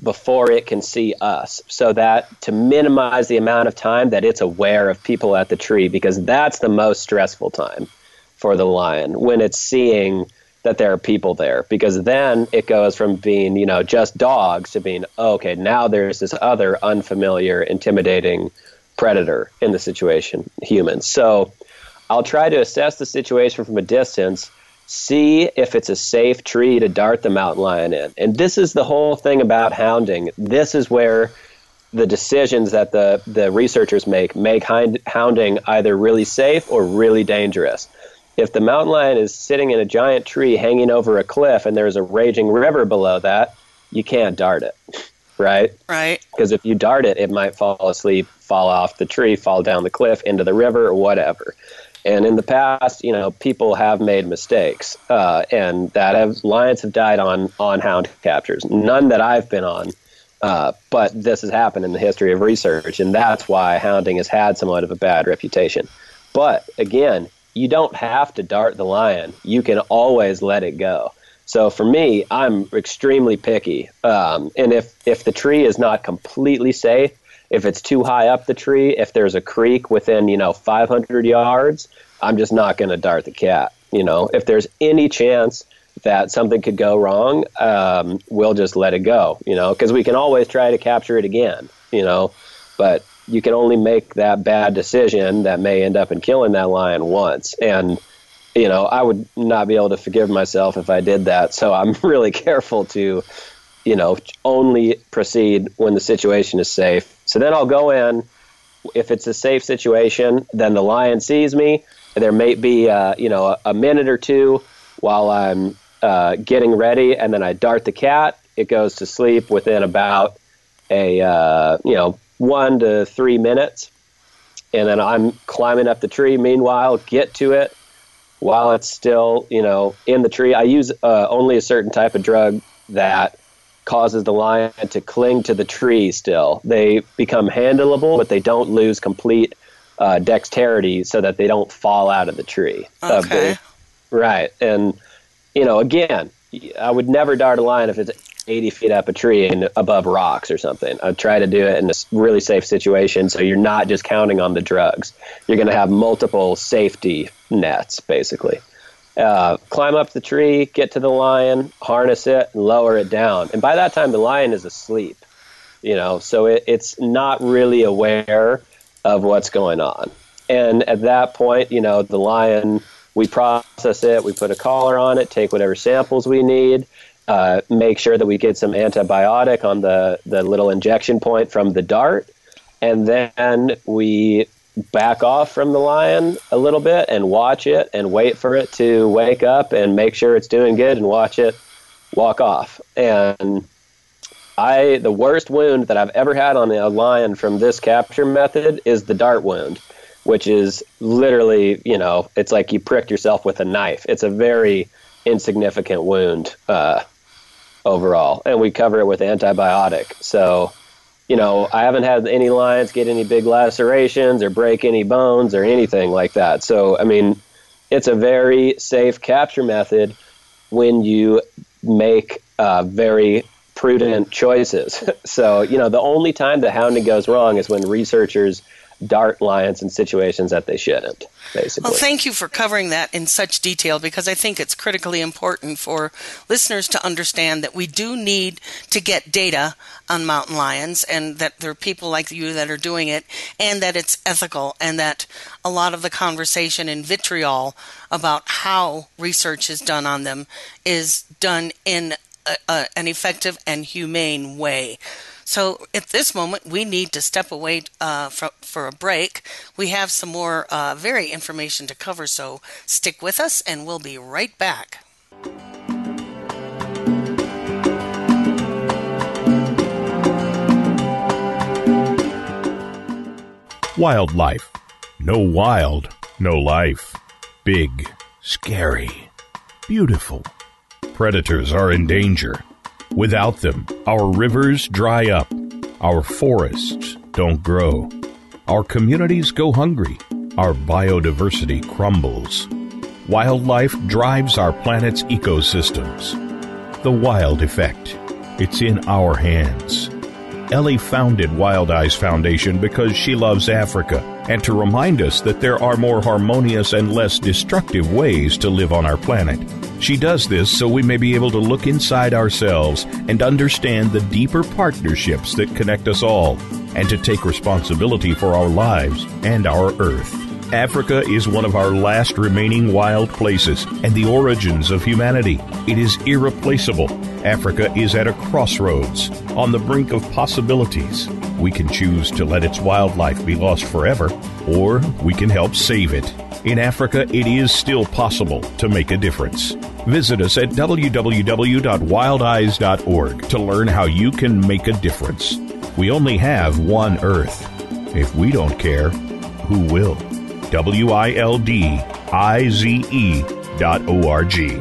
before it can see us so that to minimize the amount of time that it's aware of people at the tree because that's the most stressful time for the lion when it's seeing that there are people there because then it goes from being you know just dogs to being oh, okay now there's this other unfamiliar intimidating predator in the situation humans so i'll try to assess the situation from a distance see if it's a safe tree to dart the mountain lion in. And this is the whole thing about hounding. This is where the decisions that the, the researchers make make hounding either really safe or really dangerous if the mountain lion is sitting in a giant tree hanging over a cliff and there's a raging river below that, you can't dart it, right? Right. Because if you dart it, it might fall asleep, fall off the tree, fall down the cliff into the river or whatever. And in the past, you know, people have made mistakes, uh, and that have lions have died on on hound captures. None that I've been on, uh, but this has happened in the history of research, and that's why hounding has had somewhat of a bad reputation. But again, you don't have to dart the lion. You can always let it go. So for me, I'm extremely picky. Um, and if, if the tree is not completely safe, if it's too high up the tree, if there's a creek within, you know, 500 yards, I'm just not going to dart the cat. You know, if there's any chance that something could go wrong, um, we'll just let it go, you know, because we can always try to capture it again, you know. But you can only make that bad decision that may end up in killing that lion once. And, you know, I would not be able to forgive myself if I did that. So I'm really careful to, you know, only proceed when the situation is safe. So then I'll go in. If it's a safe situation, then the lion sees me. There may be, uh, you know, a, a, minute or two while I'm uh, getting ready, and then I dart the cat. It goes to sleep within about a, uh, you know, one to three minutes. And then I'm climbing up the tree. Meanwhile, get to it while it's still, you know, in the tree. I use uh, only a certain type of drug that causes the lion to cling to the tree still. They become handleable, but they don't lose complete uh, dexterity so that they don't fall out of the tree. Okay. right. And, you know, again, I would never dart a lion if it's 80 feet up a tree and above rocks or something. I'd try to do it in a really safe situation so you're not just counting on the drugs. You're going to have multiple safety nets, basically. Uh, climb up the tree, get to the lion, harness it, and lower it down. And by that time, the lion is asleep, you know, so it, it's not really aware of what's going on. And at that point, you know, the lion, we process it, we put a collar on it, take whatever samples we need, uh, make sure that we get some antibiotic on the, the little injection point from the dart, and then we back off from the lion a little bit and watch it and wait for it to wake up and make sure it's doing good and watch it walk off. And I the worst wound that I've ever had on a lion from this capture method is the dart wound, which is literally, you know, it's like you pricked yourself with a knife. It's a very insignificant wound uh, overall, and we cover it with antibiotic. So, you know, I haven't had any lions get any big lacerations or break any bones or anything like that. So, I mean, it's a very safe capture method when you make uh, very prudent choices. so, you know, the only time the hounding goes wrong is when researchers dart lions in situations that they shouldn't, basically. Well, thank you for covering that in such detail because I think it's critically important for listeners to understand that we do need to get data on mountain lions and that there are people like you that are doing it and that it's ethical and that a lot of the conversation in vitriol about how research is done on them is done in a, a, an effective and humane way. So at this moment, we need to step away uh, for, for a break. We have some more uh, very information to cover, so stick with us and we'll be right back. Wildlife. No wild, no life. Big, scary, beautiful. Predators are in danger. Without them, our rivers dry up, our forests don't grow, our communities go hungry, our biodiversity crumbles. Wildlife drives our planet's ecosystems. The wild effect. It's in our hands. Ellie founded Wildize Foundation because she loves Africa and to remind us that there are more harmonious and less destructive ways to live on our planet. She does this so we may be able to look inside ourselves and understand the deeper partnerships that connect us all, and to take responsibility for our lives and our Earth. Africa is one of our last remaining wild places and the origins of humanity. It is irreplaceable. Africa is at a crossroads, on the brink of possibilities. We can choose to let its wildlife be lost forever, or we can help save it. In Africa, it is still possible to make a difference. Visit us at www.wildize.org to learn how you can make a difference. We only have one Earth. If we don't care, who will? W I L D I Z E dot O R G.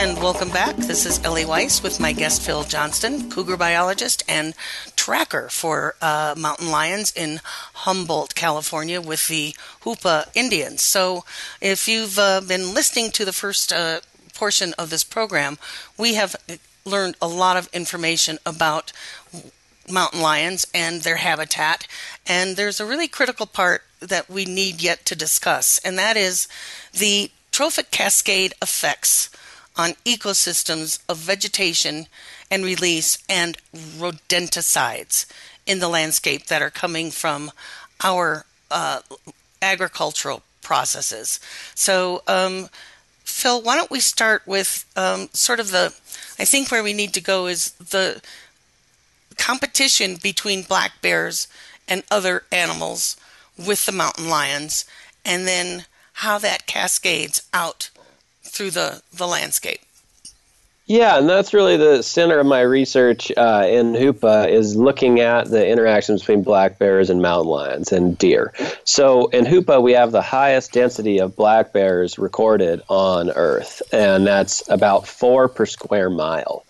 And welcome back. This is Ellie Weiss with my guest Phil Johnston, cougar biologist and tracker for uh, mountain lions in Humboldt, California, with the Hoopa Indians. So, if you've uh, been listening to the first uh, portion of this program, we have learned a lot of information about mountain lions and their habitat. And there's a really critical part that we need yet to discuss, and that is the trophic cascade effects on ecosystems of vegetation and release and rodenticides in the landscape that are coming from our uh, agricultural processes. So, um, Phil, why don't we start with um, sort of the, I think where we need to go is the competition between black bears and other animals with the mountain lions, and then how that cascades out through the, the landscape. Yeah, and that's really the center of my research uh, in Hoopa is looking at the interactions between black bears and mountain lions and deer. So in Hoopa, we have the highest density of black bears recorded on Earth, and that's about four per square mile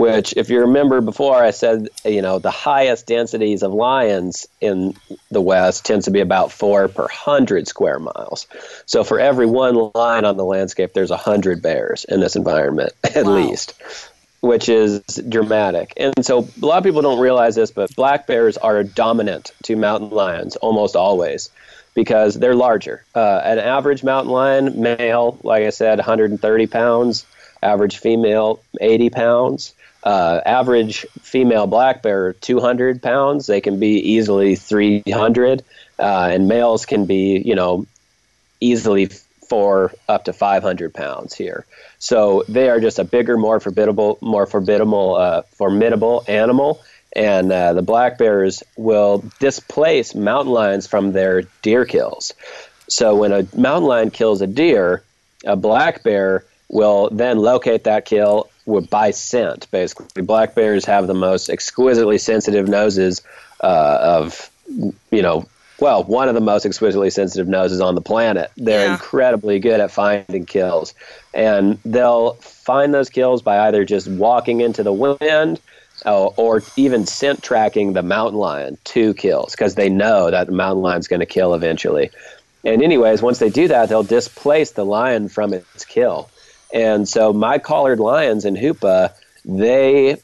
which, if you remember before, I said, you know, the highest densities of lions in the West tends to be about four per hundred square miles. So for every one lion on the landscape, there's a hundred bears in this environment, at wow. least, which is dramatic. And so a lot of people don't realize this, but black bears are dominant to mountain lions almost always because they're larger. Uh, an average mountain lion, male, like I said, 130 pounds. Average female, 80 pounds uh, average female black bear 200 pounds. They can be easily 300 uh, and males can be you know easily four up to 500 pounds here. So they are just a bigger more formidable more formidable uh, formidable animal. And uh, the black bears will displace mountain lions from their deer kills. So when a mountain lion kills a deer a black bear will then locate that kill by scent. Basically, black bears have the most exquisitely sensitive noses uh, of you know. Well, one of the most exquisitely sensitive noses on the planet. They're yeah. incredibly good at finding kills, and they'll find those kills by either just walking into the wind uh, or even scent tracking the mountain lion to kills because they know that the mountain lion's going to kill eventually. And anyways, once they do that, they'll displace the lion from its kill. And so my collared lions in Hoopa, they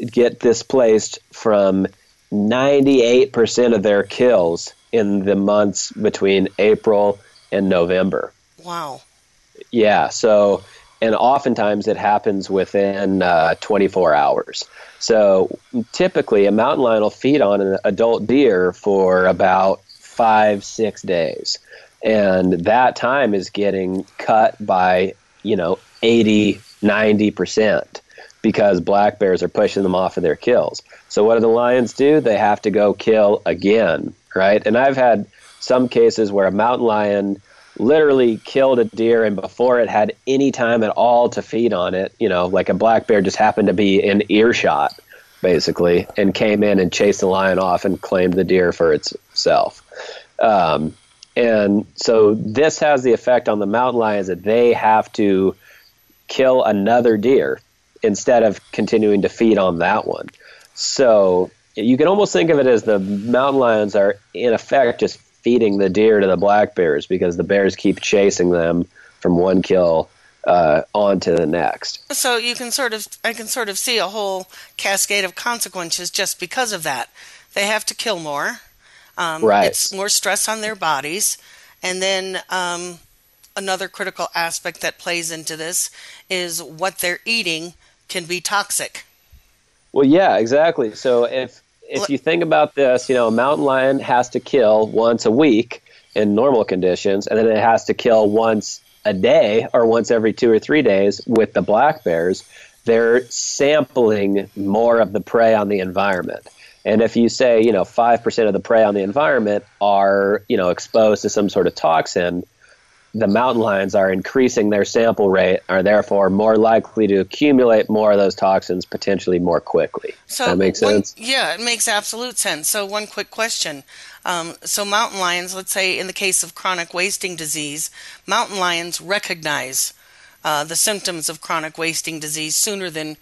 get displaced from 98% of their kills in the months between April and November. Wow. Yeah. So, and oftentimes it happens within uh, 24 hours. So typically a mountain lion will feed on an adult deer for about five, six days. And that time is getting cut by, you know, 80, 90% because black bears are pushing them off of their kills. So what do the lions do? They have to go kill again, right? And I've had some cases where a mountain lion literally killed a deer and before it had any time at all to feed on it, you know, like a black bear just happened to be in earshot basically and came in and chased the lion off and claimed the deer for itself. Um, and so this has the effect on the mountain lions that they have to kill another deer instead of continuing to feed on that one. So you can almost think of it as the mountain lions are in effect just feeding the deer to the black bears because the bears keep chasing them from one kill uh, on to the next. So you can sort of, I can sort of see a whole cascade of consequences just because of that. They have to kill more. Um, right. It's more stress on their bodies, and then um, another critical aspect that plays into this is what they're eating can be toxic. Well, yeah, exactly. So if if you think about this, you know, a mountain lion has to kill once a week in normal conditions, and then it has to kill once a day or once every two or three days with the black bears. They're sampling more of the prey on the environment. And if you say, you know, 5% of the prey on the environment are, you know, exposed to some sort of toxin, the mountain lions are increasing their sample rate, are therefore more likely to accumulate more of those toxins potentially more quickly. So that makes sense. One, yeah, it makes absolute sense. So one quick question: um, so mountain lions, let's say in the case of chronic wasting disease, mountain lions recognize uh, the symptoms of chronic wasting disease sooner than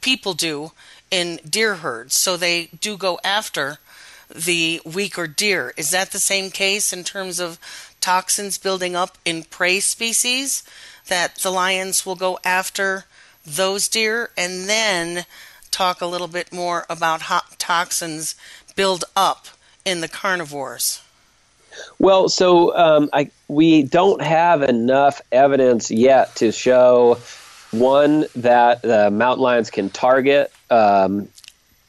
people do in deer herds. So they do go after the weaker deer. Is that the same case in terms of toxins building up in prey species that the lions will go after those deer and then talk a little bit more about how toxins build up in the carnivores. Well, so um, I, we don't have enough evidence yet to show one that uh, mountain lions can target um,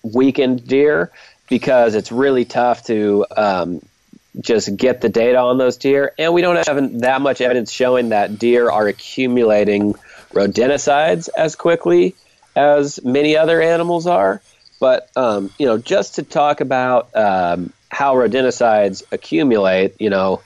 weakened deer because it's really tough to um, just get the data on those deer. And we don't have that much evidence showing that deer are accumulating rodenticides as quickly as many other animals are. But um, you know, just to talk about um, how rodenticides accumulate, you know,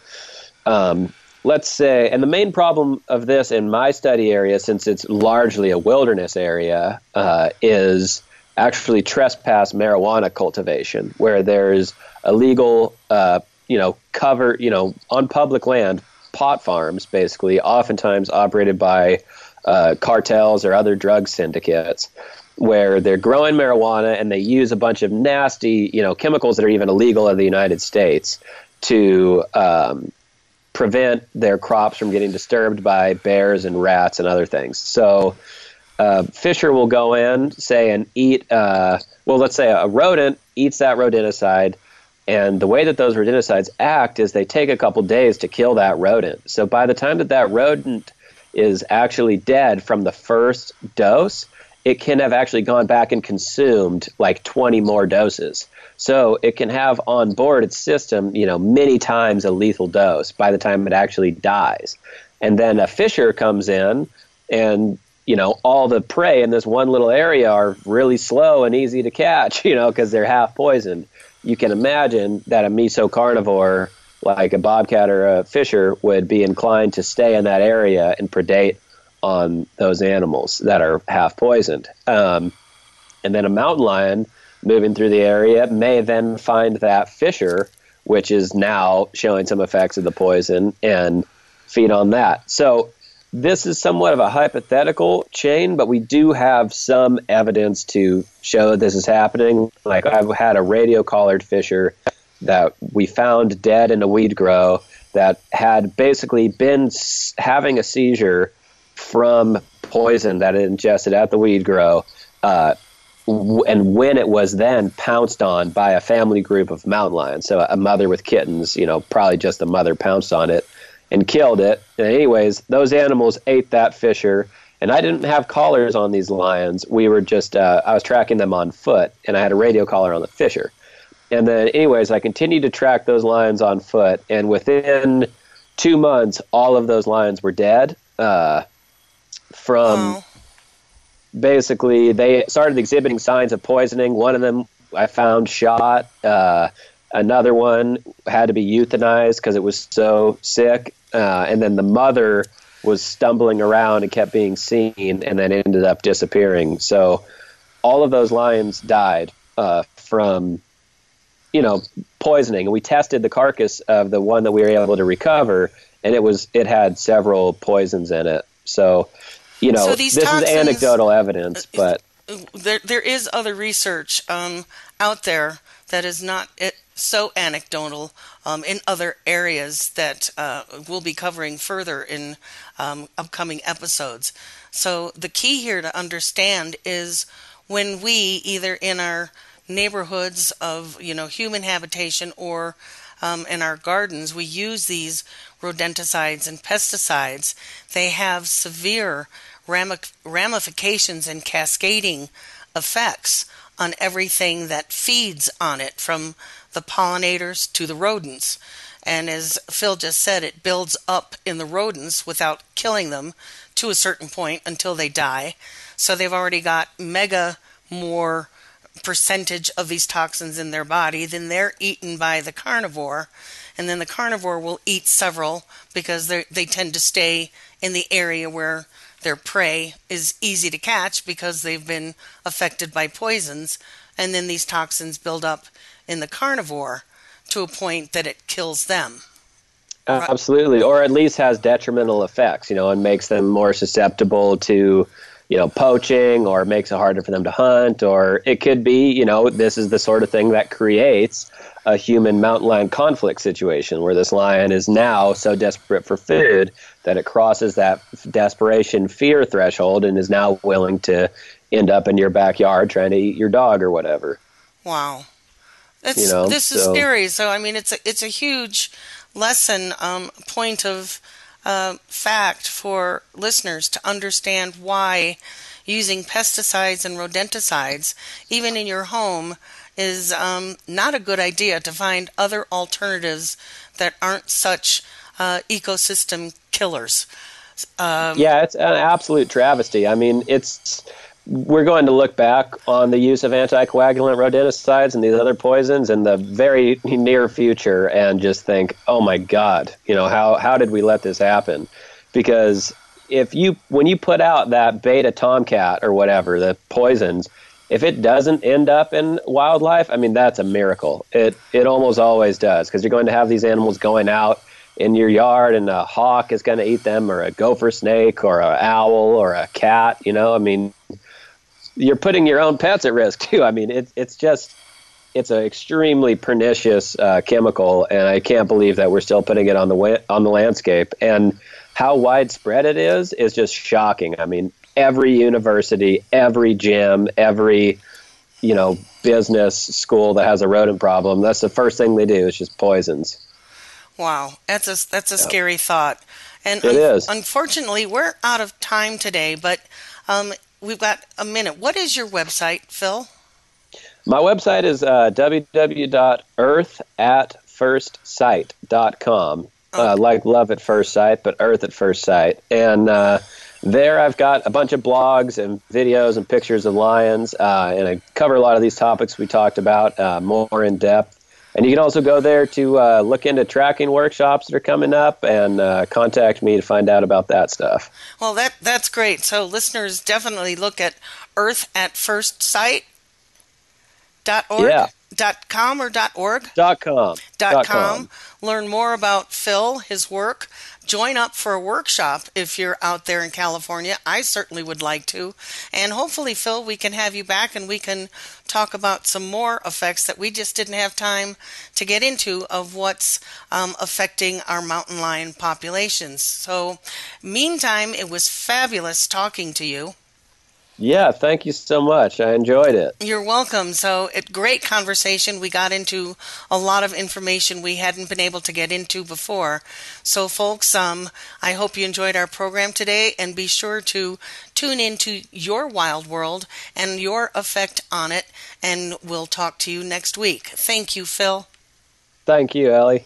um, let's say, and the main problem of this in my study area, since it's largely a wilderness area, uh, is actually trespass marijuana cultivation, where there's illegal, uh, you know, cover, you know, on public land, pot farms, basically, oftentimes operated by uh, cartels or other drug syndicates, where they're growing marijuana and they use a bunch of nasty, you know, chemicals that are even illegal in the United States to um, prevent their crops from getting disturbed by bears and rats and other things. So, uh, Fisher will go in, say, and eat. Uh, well, let's say a rodent eats that rodenticide, and the way that those rodenticides act is they take a couple days to kill that rodent. So by the time that that rodent is actually dead from the first dose, it can have actually gone back and consumed like 20 more doses. So it can have on board its system, you know, many times a lethal dose by the time it actually dies. And then a fisher comes in and you know, all the prey in this one little area are really slow and easy to catch, you know, because they're half poisoned. You can imagine that a mesocarnivore like a bobcat or a fisher would be inclined to stay in that area and predate on those animals that are half poisoned. Um, and then a mountain lion moving through the area may then find that fisher, which is now showing some effects of the poison, and feed on that. So this is somewhat of a hypothetical chain, but we do have some evidence to show this is happening. Like I've had a radio collared fisher that we found dead in a weed grow that had basically been having a seizure from poison that it ingested at the weed grow. Uh, and when it was then pounced on by a family group of mountain lions, so a mother with kittens, you know, probably just the mother pounced on it and killed it. And anyways, those animals ate that fisher. And I didn't have collars on these lions. We were just, uh, I was tracking them on foot, and I had a radio collar on the fisher. And then, anyways, I continued to track those lions on foot. And within two months, all of those lions were dead. Uh, from basically, they started exhibiting signs of poisoning. One of them I found shot. Uh, another one had to be euthanized because it was so sick uh, and then the mother was stumbling around and kept being seen, and then ended up disappearing. So all of those lions died uh, from, you know, poisoning. And we tested the carcass of the one that we were able to recover, and it was it had several poisons in it. So, you know, so this toxins, is anecdotal evidence, uh, but there there is other research um, out there that is not it, so anecdotal um, in other areas that uh, we'll be covering further in um, upcoming episodes. So, the key here to understand is when we, either in our neighborhoods of you know human habitation or um, in our gardens, we use these rodenticides and pesticides. They have severe ramifications and cascading effects on everything that feeds on it, from the pollinators to the rodents. And as Phil just said, it builds up in the rodents without killing them to a certain point until they die. So they've already got mega more percentage of these toxins in their body than they're eaten by the carnivore. And then the carnivore will eat several because they tend to stay in the area where their prey is easy to catch because they've been affected by poisons. And then these toxins build up in the carnivore to a point that it kills them. Uh, absolutely, or at least has detrimental effects, you know, and makes them more susceptible to, you know, poaching, or makes it harder for them to hunt, or it could be, you know, this is the sort of thing that creates a human mountain lion conflict situation where this lion is now so desperate for food that it crosses that desperation fear threshold and is now willing to end up in your backyard trying to eat your dog or whatever. Wow. It's, you know, this so. is scary. So I mean, it's a it's a huge lesson um, point of uh, fact for listeners to understand why using pesticides and rodenticides, even in your home, is um, not a good idea. To find other alternatives that aren't such uh, ecosystem killers. Um, yeah, it's an absolute travesty. I mean, it's we're going to look back on the use of anticoagulant rodenticides and these other poisons in the very near future and just think, oh my God, you know, how, how did we let this happen? Because if you, when you put out that beta tomcat or whatever, the poisons, if it doesn't end up in wildlife, I mean, that's a miracle. It, it almost always does because you're going to have these animals going out in your yard and a hawk is going to eat them or a gopher snake or an owl or a cat, you know, I mean, you're putting your own pets at risk too. I mean, it's it's just it's an extremely pernicious uh, chemical, and I can't believe that we're still putting it on the wa- on the landscape. And how widespread it is is just shocking. I mean, every university, every gym, every you know business school that has a rodent problem, that's the first thing they do is just poisons. Wow, that's a that's a scary thought. And it un- is. Unfortunately, we're out of time today, but um, we've got a minute. What is your website, Phil? My website is uh, www.earthatfirstsight.com. Uh, like love at first sight, but earth at first sight. And uh, there I've got a bunch of blogs and videos and pictures of lions, uh, and I cover a lot of these topics we talked about uh, more in depth. And you can also go there to uh, look into tracking workshops that are coming up and uh, contact me to find out about that stuff. Well, that that's great. So listeners definitely look at Earth at First Sight. Dot org. Yeah. Dot com or dot org. Dot com. Dot, dot com. com. Learn more about Phil, his work, join up for a workshop if you're out there in California. I certainly would like to. And hopefully, Phil, we can have you back and we can talk about some more effects that we just didn't have time to get into of what's um, affecting our mountain lion populations. So, meantime, it was fabulous talking to you. Yeah, thank you so much. I enjoyed it. You're welcome. So, it great conversation. We got into a lot of information we hadn't been able to get into before. So, folks, um, I hope you enjoyed our program today, and be sure to tune into your wild world and your effect on it. And we'll talk to you next week. Thank you, Phil. Thank you, Ellie.